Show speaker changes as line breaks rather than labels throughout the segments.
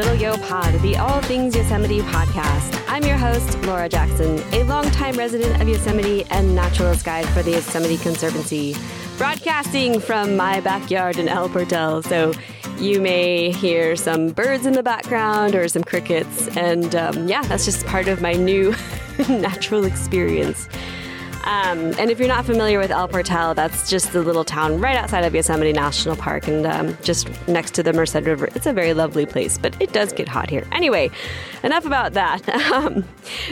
Little Yo Pod, the All Things Yosemite podcast. I'm your host, Laura Jackson, a longtime resident of Yosemite and naturalist guide for the Yosemite Conservancy, broadcasting from my backyard in El Portal. So you may hear some birds in the background or some crickets. And um, yeah, that's just part of my new natural experience. Um, and if you're not familiar with El Portal, that's just the little town right outside of Yosemite National Park and um, just next to the Merced River. It's a very lovely place, but it does get hot here. Anyway, enough about that. Um,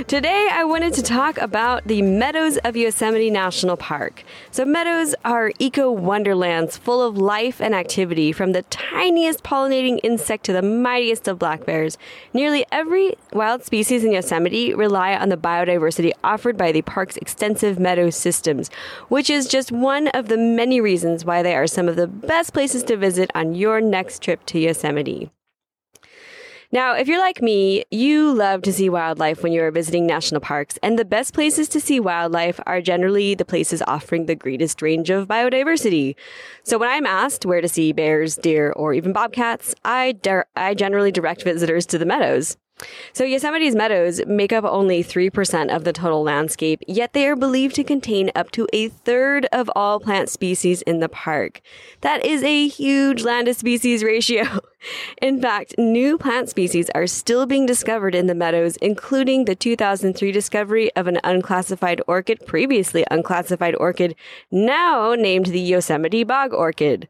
today, I wanted to talk about the Meadows of Yosemite National Park. So, meadows are eco wonderlands full of life and activity, from the tiniest pollinating insect to the mightiest of black bears. Nearly every wild species in Yosemite rely on the biodiversity offered by the park's extensive meadow systems, which is just one of the many reasons why they are some of the best places to visit on your next trip to Yosemite. Now, if you're like me, you love to see wildlife when you are visiting national parks, and the best places to see wildlife are generally the places offering the greatest range of biodiversity. So when I'm asked where to see bears, deer, or even bobcats, I, de- I generally direct visitors to the meadows. So Yosemite's meadows make up only 3% of the total landscape, yet they are believed to contain up to a third of all plant species in the park. That is a huge land to species ratio. In fact, new plant species are still being discovered in the meadows, including the 2003 discovery of an unclassified orchid, previously unclassified orchid, now named the Yosemite bog orchid.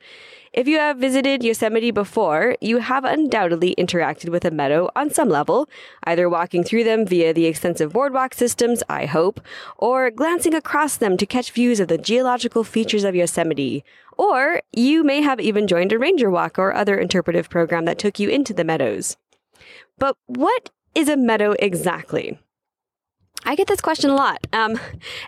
If you have visited Yosemite before, you have undoubtedly interacted with a meadow on some level, either walking through them via the extensive boardwalk systems, I hope, or glancing across them to catch views of the geological features of Yosemite. Or you may have even joined a ranger walk or other interpretive program that took you into the meadows. But what is a meadow exactly? I get this question a lot. Um,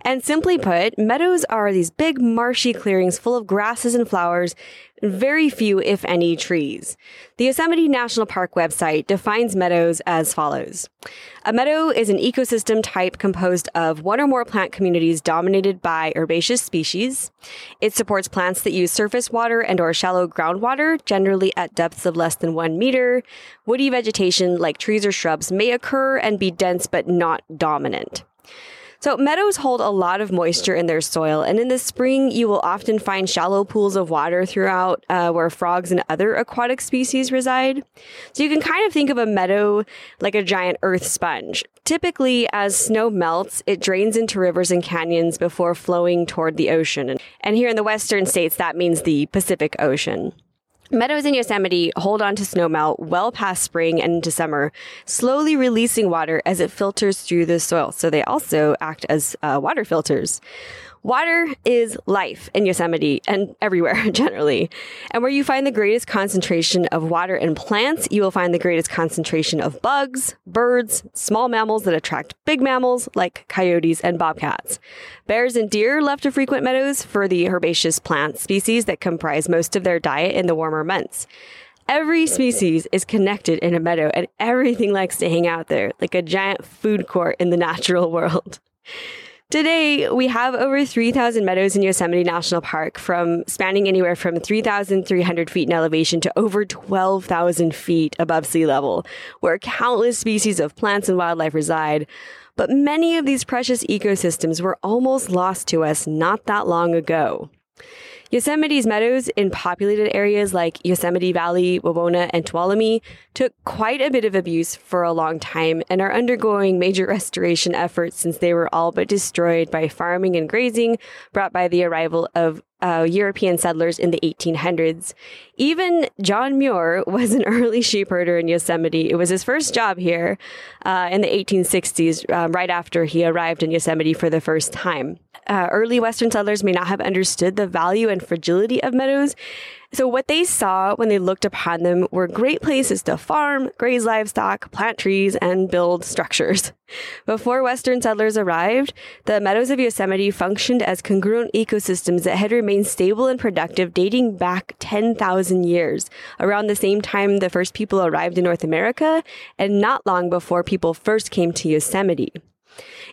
and simply put, meadows are these big marshy clearings full of grasses and flowers very few, if any, trees. The Yosemite National Park website defines meadows as follows. A meadow is an ecosystem type composed of one or more plant communities dominated by herbaceous species. It supports plants that use surface water and or shallow groundwater, generally at depths of less than one meter. Woody vegetation, like trees or shrubs, may occur and be dense but not dominant. So meadows hold a lot of moisture in their soil, and in the spring, you will often find shallow pools of water throughout uh, where frogs and other aquatic species reside. So you can kind of think of a meadow like a giant earth sponge. Typically, as snow melts, it drains into rivers and canyons before flowing toward the ocean. And here in the western states, that means the Pacific Ocean. Meadows in Yosemite hold on to snowmelt well past spring and into summer, slowly releasing water as it filters through the soil. So they also act as uh, water filters. Water is life in Yosemite and everywhere generally. And where you find the greatest concentration of water in plants, you will find the greatest concentration of bugs, birds, small mammals that attract big mammals like coyotes and bobcats. Bears and deer love to frequent meadows for the herbaceous plant species that comprise most of their diet in the warmer months. Every species is connected in a meadow and everything likes to hang out there like a giant food court in the natural world. Today, we have over 3,000 meadows in Yosemite National Park, from spanning anywhere from 3,300 feet in elevation to over 12,000 feet above sea level, where countless species of plants and wildlife reside. But many of these precious ecosystems were almost lost to us not that long ago. Yosemite's meadows in populated areas like Yosemite Valley, Wawona, and Tuolumne took quite a bit of abuse for a long time and are undergoing major restoration efforts since they were all but destroyed by farming and grazing brought by the arrival of uh, European settlers in the 1800s. Even John Muir was an early sheep herder in Yosemite. It was his first job here uh, in the 1860s, uh, right after he arrived in Yosemite for the first time. Uh, early Western settlers may not have understood the value and fragility of meadows, so what they saw when they looked upon them were great places to farm, graze livestock, plant trees, and build structures. Before Western settlers arrived, the meadows of Yosemite functioned as congruent ecosystems that had remained stable and productive dating back 10,000 years, around the same time the first people arrived in North America, and not long before people first came to Yosemite.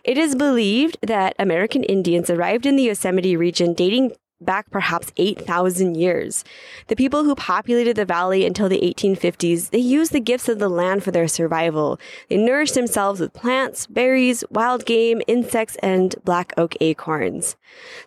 It is believed that American Indians arrived in the Yosemite region dating back perhaps 8,000 years. The people who populated the valley until the 1850s, they used the gifts of the land for their survival. They nourished themselves with plants, berries, wild game, insects, and black oak acorns.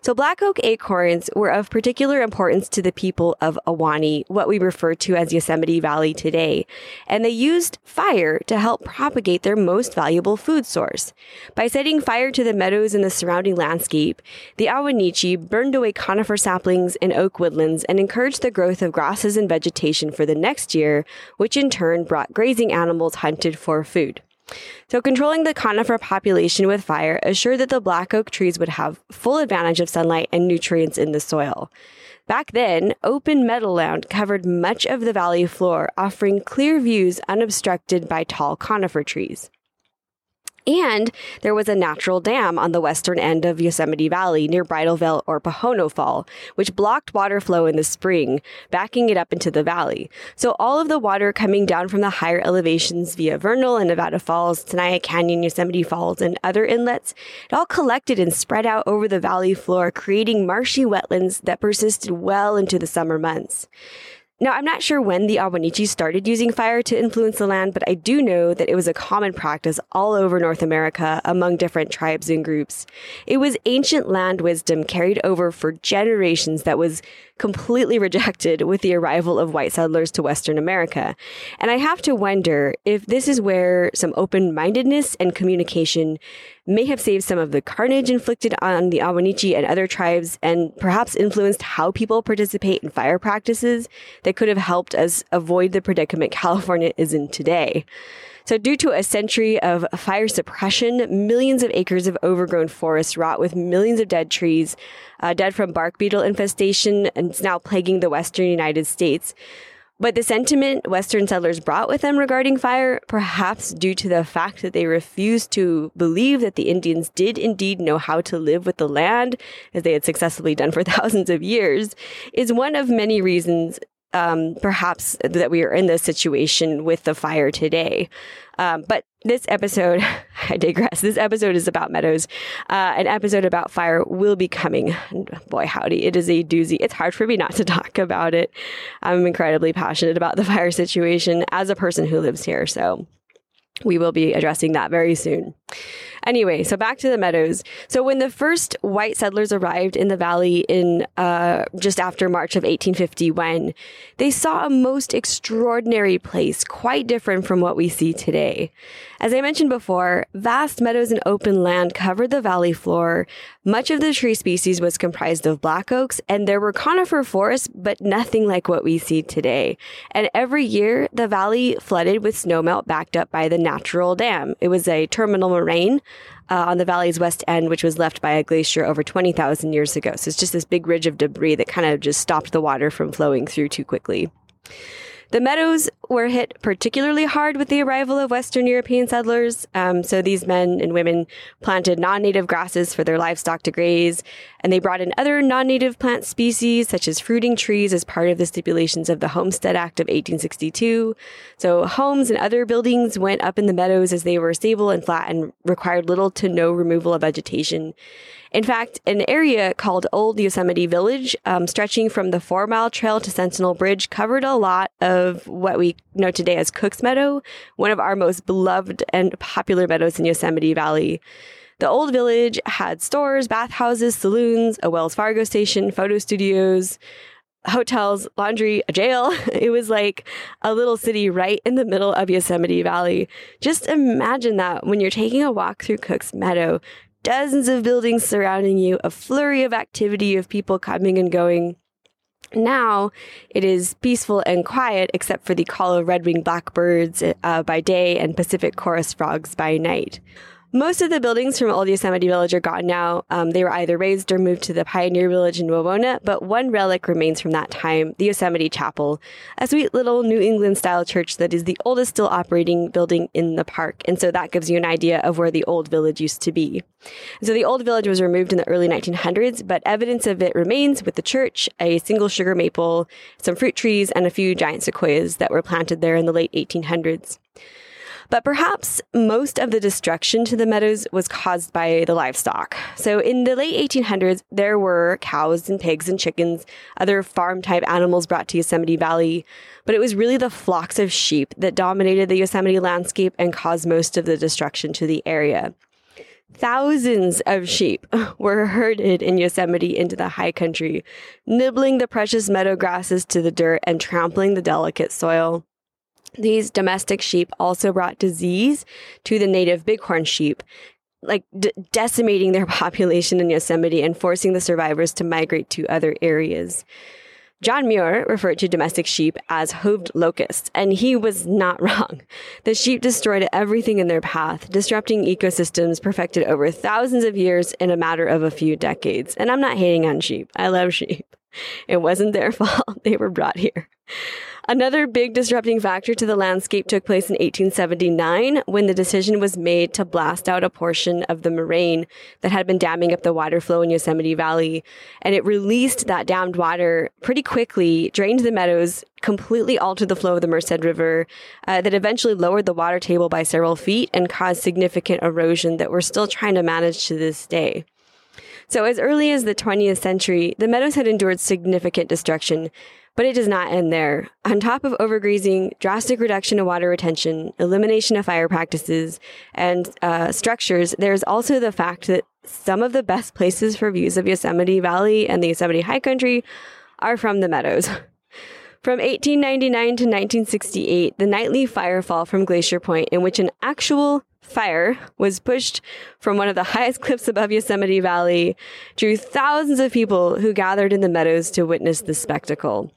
So black oak acorns were of particular importance to the people of Ahwahnee, what we refer to as Yosemite Valley today. And they used fire to help propagate their most valuable food source. By setting fire to the meadows and the surrounding landscape, the Ahwahnee burned away conifer saplings and oak woodlands and encouraged the growth of grasses and vegetation for the next year, which in turn brought grazing animals hunted for food. So, controlling the conifer population with fire assured that the black oak trees would have full advantage of sunlight and nutrients in the soil. Back then, open meadowland covered much of the valley floor, offering clear views unobstructed by tall conifer trees. And there was a natural dam on the western end of Yosemite Valley near Bridalveil or Pohono Fall, which blocked water flow in the spring, backing it up into the valley. So all of the water coming down from the higher elevations via Vernal and Nevada Falls, Tenaya Canyon, Yosemite Falls, and other inlets, it all collected and spread out over the valley floor, creating marshy wetlands that persisted well into the summer months. Now, I'm not sure when the Ahwahnee started using fire to influence the land, but I do know that it was a common practice all over North America among different tribes and groups. It was ancient land wisdom carried over for generations that was completely rejected with the arrival of white settlers to Western America. And I have to wonder if this is where some open mindedness and communication may have saved some of the carnage inflicted on the Ahwahnee and other tribes and perhaps influenced how people participate in fire practices that could have helped us avoid the predicament California is in today. So due to a century of fire suppression, millions of acres of overgrown forest rot with millions of dead trees, uh, dead from bark beetle infestation, and it's now plaguing the western United States. But the sentiment Western settlers brought with them regarding fire, perhaps due to the fact that they refused to believe that the Indians did indeed know how to live with the land, as they had successfully done for thousands of years, is one of many reasons um, perhaps that we are in this situation with the fire today. Um, but this episode, I digress. This episode is about meadows. Uh, an episode about fire will be coming. Boy, howdy, it is a doozy. It's hard for me not to talk about it. I'm incredibly passionate about the fire situation as a person who lives here. So we will be addressing that very soon. Anyway, so back to the meadows. So when the first white settlers arrived in the valley in uh, just after March of 1851, they saw a most extraordinary place, quite different from what we see today. As I mentioned before, vast meadows and open land covered the valley floor. Much of the tree species was comprised of black oaks, and there were conifer forests, but nothing like what we see today. And every year, the valley flooded with snowmelt backed up by the natural dam. It was a terminal moraine uh, on the valley's west end, which was left by a glacier over 20,000 years ago. So it's just this big ridge of debris that kind of just stopped the water from flowing through too quickly. The meadows were hit particularly hard with the arrival of Western European settlers. Um, so these men and women planted non-native grasses for their livestock to graze, and they brought in other non-native plant species such as fruiting trees as part of the stipulations of the Homestead Act of 1862. So homes and other buildings went up in the meadows as they were stable and flat and required little to no removal of vegetation. In fact, an area called Old Yosemite Village, um, stretching from the Four Mile Trail to Sentinel Bridge, covered a lot of what we know today as Cook's Meadow, one of our most beloved and popular meadows in Yosemite Valley. The old village had stores, bathhouses, saloons, a Wells Fargo station, photo studios, hotels, laundry, a jail. It was like a little city right in the middle of Yosemite Valley. Just imagine that when you're taking a walk through Cook's Meadow, dozens of buildings surrounding you, a flurry of activity of people coming and going. Now it is peaceful and quiet, except for the call of red winged blackbirds uh, by day and Pacific chorus frogs by night. Most of the buildings from Old Yosemite Village are gone now. Um, they were either razed or moved to the Pioneer Village in Wawona, but one relic remains from that time, the Yosemite Chapel, a sweet little New England style church that is the oldest still operating building in the park. And so that gives you an idea of where the old village used to be. So the old village was removed in the early 1900s, but evidence of it remains with the church, a single sugar maple, some fruit trees, and a few giant sequoias that were planted there in the late 1800s. But perhaps most of the destruction to the meadows was caused by the livestock. So in the late 1800s, there were cows and pigs and chickens, other farm type animals brought to Yosemite Valley, but it was really the flocks of sheep that dominated the Yosemite landscape and caused most of the destruction to the area. Thousands of sheep were herded in Yosemite into the high country, nibbling the precious meadow grasses to the dirt and trampling the delicate soil. These domestic sheep also brought disease to the native bighorn sheep, like d- decimating their population in Yosemite and forcing the survivors to migrate to other areas. John Muir referred to domestic sheep as hooved locusts, and he was not wrong. The sheep destroyed everything in their path, disrupting ecosystems perfected over thousands of years in a matter of a few decades. And I'm not hating on sheep. I love sheep. It wasn't their fault. They were brought here. Another big disrupting factor to the landscape took place in 1879 when the decision was made to blast out a portion of the moraine that had been damming up the water flow in Yosemite Valley. And it released that dammed water pretty quickly, drained the meadows, completely altered the flow of the Merced River, uh, that eventually lowered the water table by several feet and caused significant erosion that we're still trying to manage to this day. So, as early as the 20th century, the meadows had endured significant destruction, but it does not end there. On top of overgrazing, drastic reduction of water retention, elimination of fire practices, and uh, structures, there's also the fact that some of the best places for views of Yosemite Valley and the Yosemite High Country are from the meadows. From 1899 to 1968, the nightly firefall from Glacier Point, in which an actual fire was pushed from one of the highest cliffs above Yosemite Valley, drew thousands of people who gathered in the meadows to witness the spectacle.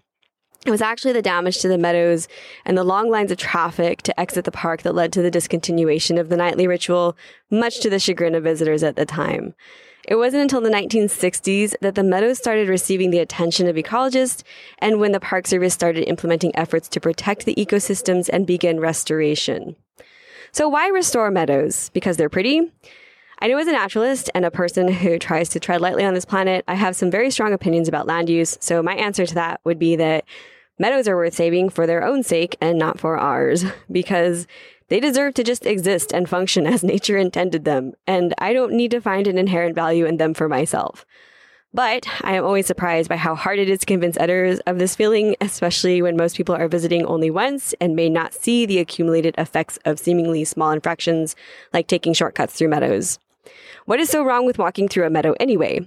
It was actually the damage to the meadows and the long lines of traffic to exit the park that led to the discontinuation of the nightly ritual, much to the chagrin of visitors at the time. It wasn't until the 1960s that the meadows started receiving the attention of ecologists and when the Park Service started implementing efforts to protect the ecosystems and begin restoration. So why restore meadows? Because they're pretty? I know as a naturalist and a person who tries to tread lightly on this planet, I have some very strong opinions about land use. So my answer to that would be that Meadows are worth saving for their own sake and not for ours because they deserve to just exist and function as nature intended them. And I don't need to find an inherent value in them for myself. But I am always surprised by how hard it is to convince others of this feeling, especially when most people are visiting only once and may not see the accumulated effects of seemingly small infractions like taking shortcuts through meadows. What is so wrong with walking through a meadow anyway?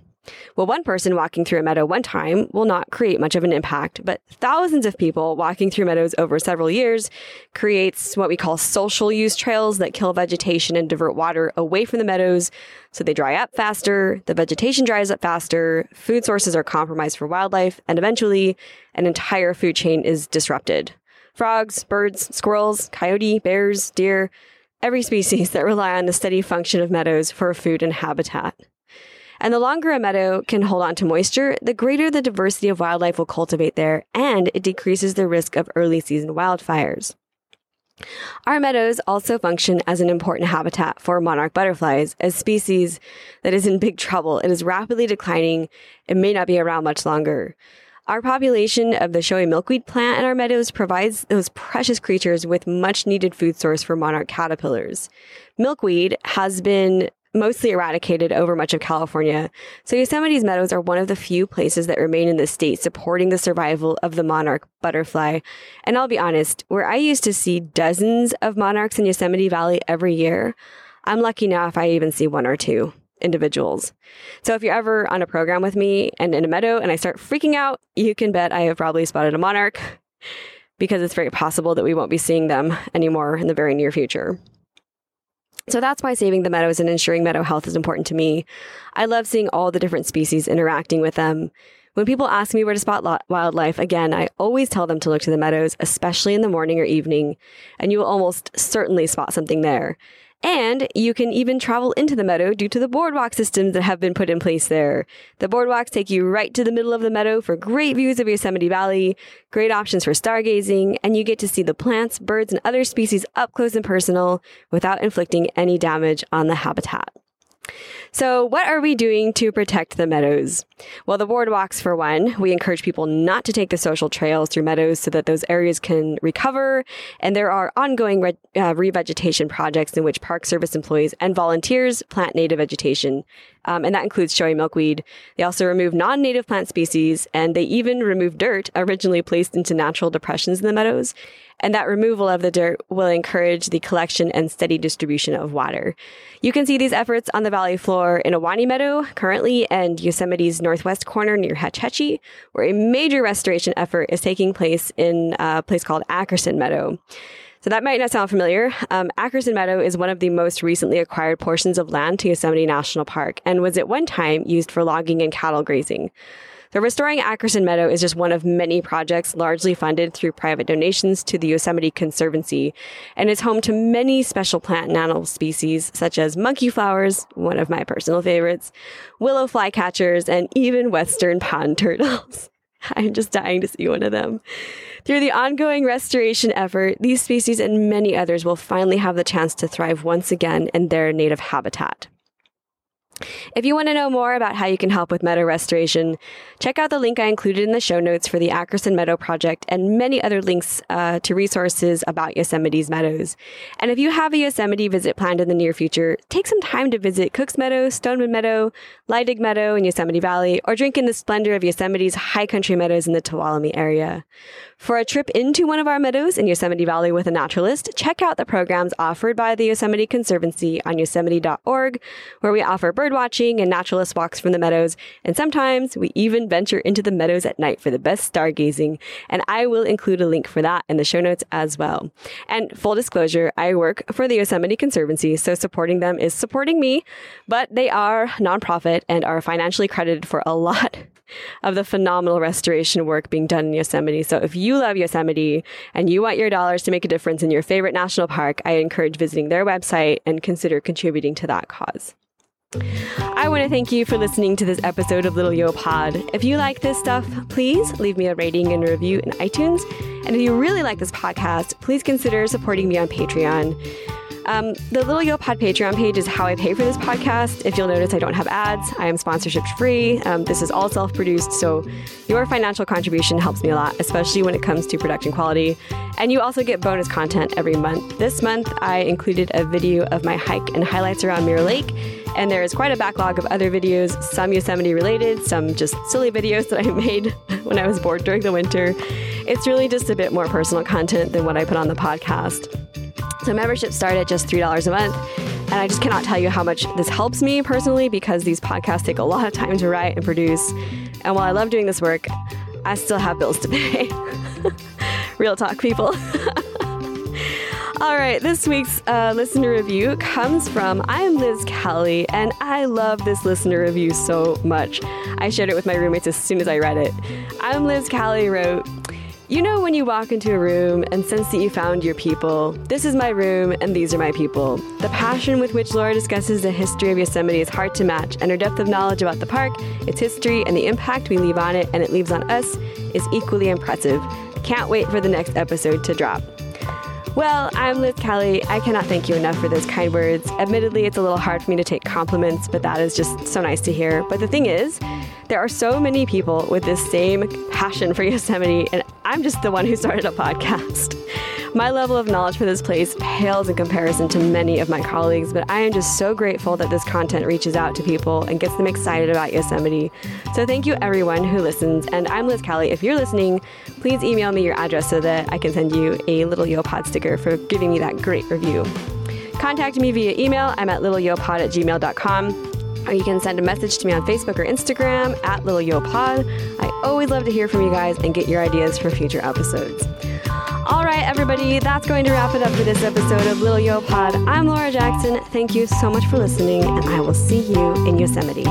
Well, one person walking through a meadow one time will not create much of an impact, but thousands of people walking through meadows over several years creates what we call social use trails that kill vegetation and divert water away from the meadows so they dry up faster, the vegetation dries up faster, food sources are compromised for wildlife, and eventually an entire food chain is disrupted. Frogs, birds, squirrels, coyote, bears, deer, every species that rely on the steady function of meadows for food and habitat. And the longer a meadow can hold on to moisture, the greater the diversity of wildlife will cultivate there, and it decreases the risk of early season wildfires. Our meadows also function as an important habitat for monarch butterflies, a species that is in big trouble. It is rapidly declining and may not be around much longer. Our population of the showy milkweed plant in our meadows provides those precious creatures with much needed food source for monarch caterpillars. Milkweed has been mostly eradicated over much of California. So Yosemite's meadows are one of the few places that remain in the state supporting the survival of the monarch butterfly. And I'll be honest, where I used to see dozens of monarchs in Yosemite Valley every year, I'm lucky now if I even see one or two individuals. So if you're ever on a program with me and in a meadow and I start freaking out, you can bet I have probably spotted a monarch because it's very possible that we won't be seeing them anymore in the very near future. So that's why saving the meadows and ensuring meadow health is important to me. I love seeing all the different species interacting with them. When people ask me where to spot wildlife, again, I always tell them to look to the meadows, especially in the morning or evening, and you will almost certainly spot something there. And you can even travel into the meadow due to the boardwalk systems that have been put in place there. The boardwalks take you right to the middle of the meadow for great views of Yosemite Valley, great options for stargazing, and you get to see the plants, birds, and other species up close and personal without inflicting any damage on the habitat. So, what are we doing to protect the meadows? Well, the boardwalks, for one, we encourage people not to take the social trails through meadows so that those areas can recover. And there are ongoing re- uh, revegetation projects in which Park Service employees and volunteers plant native vegetation. Um, and that includes showy milkweed. They also remove non native plant species, and they even remove dirt originally placed into natural depressions in the meadows. And that removal of the dirt will encourage the collection and steady distribution of water. You can see these efforts on the valley floor in Ahwahnee Meadow currently and Yosemite's northwest corner near Hetch Hetchy, where a major restoration effort is taking place in a place called Ackerson Meadow. So that might not sound familiar. Um, Ackerson Meadow is one of the most recently acquired portions of land to Yosemite National Park and was at one time used for logging and cattle grazing. So restoring Ackerson Meadow is just one of many projects largely funded through private donations to the Yosemite Conservancy and is home to many special plant and animal species such as monkey flowers, one of my personal favorites, willow flycatchers, and even western pond turtles. I'm just dying to see one of them. Through the ongoing restoration effort, these species and many others will finally have the chance to thrive once again in their native habitat. If you want to know more about how you can help with meadow restoration, check out the link I included in the show notes for the Ackerson Meadow Project and many other links uh, to resources about Yosemite's meadows. And if you have a Yosemite visit planned in the near future, take some time to visit Cooks Meadow, Stoneman Meadow, Leidig Meadow in Yosemite Valley, or drink in the splendor of Yosemite's high country meadows in the Tuolumne area. For a trip into one of our meadows in Yosemite Valley with a naturalist, check out the programs offered by the Yosemite Conservancy on yosemite.org, where we offer bird watching and naturalist walks from the meadows. And sometimes we even venture into the meadows at night for the best stargazing. And I will include a link for that in the show notes as well. And full disclosure, I work for the Yosemite Conservancy, so supporting them is supporting me, but they are nonprofit and are financially credited for a lot of the phenomenal restoration work being done in Yosemite. So if you love Yosemite and you want your dollars to make a difference in your favorite national park, I encourage visiting their website and consider contributing to that cause. I want to thank you for listening to this episode of Little Yo Pod. If you like this stuff, please leave me a rating and review in iTunes. And if you really like this podcast, please consider supporting me on Patreon. Um, the Little Yo Pod Patreon page is how I pay for this podcast. If you'll notice, I don't have ads. I am sponsorship free. Um, this is all self produced, so your financial contribution helps me a lot, especially when it comes to production quality. And you also get bonus content every month. This month, I included a video of my hike and highlights around Mirror Lake. And there is quite a backlog of other videos, some Yosemite related, some just silly videos that I made when I was bored during the winter. It's really just a bit more personal content than what I put on the podcast. So memberships start at just $3 a month. And I just cannot tell you how much this helps me personally because these podcasts take a lot of time to write and produce. And while I love doing this work, I still have bills to pay. Real talk, people. All right, this week's uh, listener review comes from I am Liz Kelly, and I love this listener review so much. I shared it with my roommates as soon as I read it. I'm Liz Kelly wrote, you know when you walk into a room and sense that you found your people. This is my room and these are my people. The passion with which Laura discusses the history of Yosemite is hard to match, and her depth of knowledge about the park, its history, and the impact we leave on it and it leaves on us is equally impressive. Can't wait for the next episode to drop. Well, I'm Liz Kelly. I cannot thank you enough for those kind words. Admittedly, it's a little hard for me to take compliments, but that is just so nice to hear. But the thing is, there are so many people with this same passion for Yosemite, and I'm just the one who started a podcast. My level of knowledge for this place pales in comparison to many of my colleagues, but I am just so grateful that this content reaches out to people and gets them excited about Yosemite. So thank you everyone who listens, and I'm Liz Kelly. If you're listening, please email me your address so that I can send you a little YoPod sticker for giving me that great review. Contact me via email. I'm at littleyopod at gmail.com or you can send a message to me on Facebook or Instagram at Little. I always love to hear from you guys and get your ideas for future episodes. All right, everybody, that's going to wrap it up for this episode of Little Yo Pod. I'm Laura Jackson. Thank you so much for listening, and I will see you in Yosemite.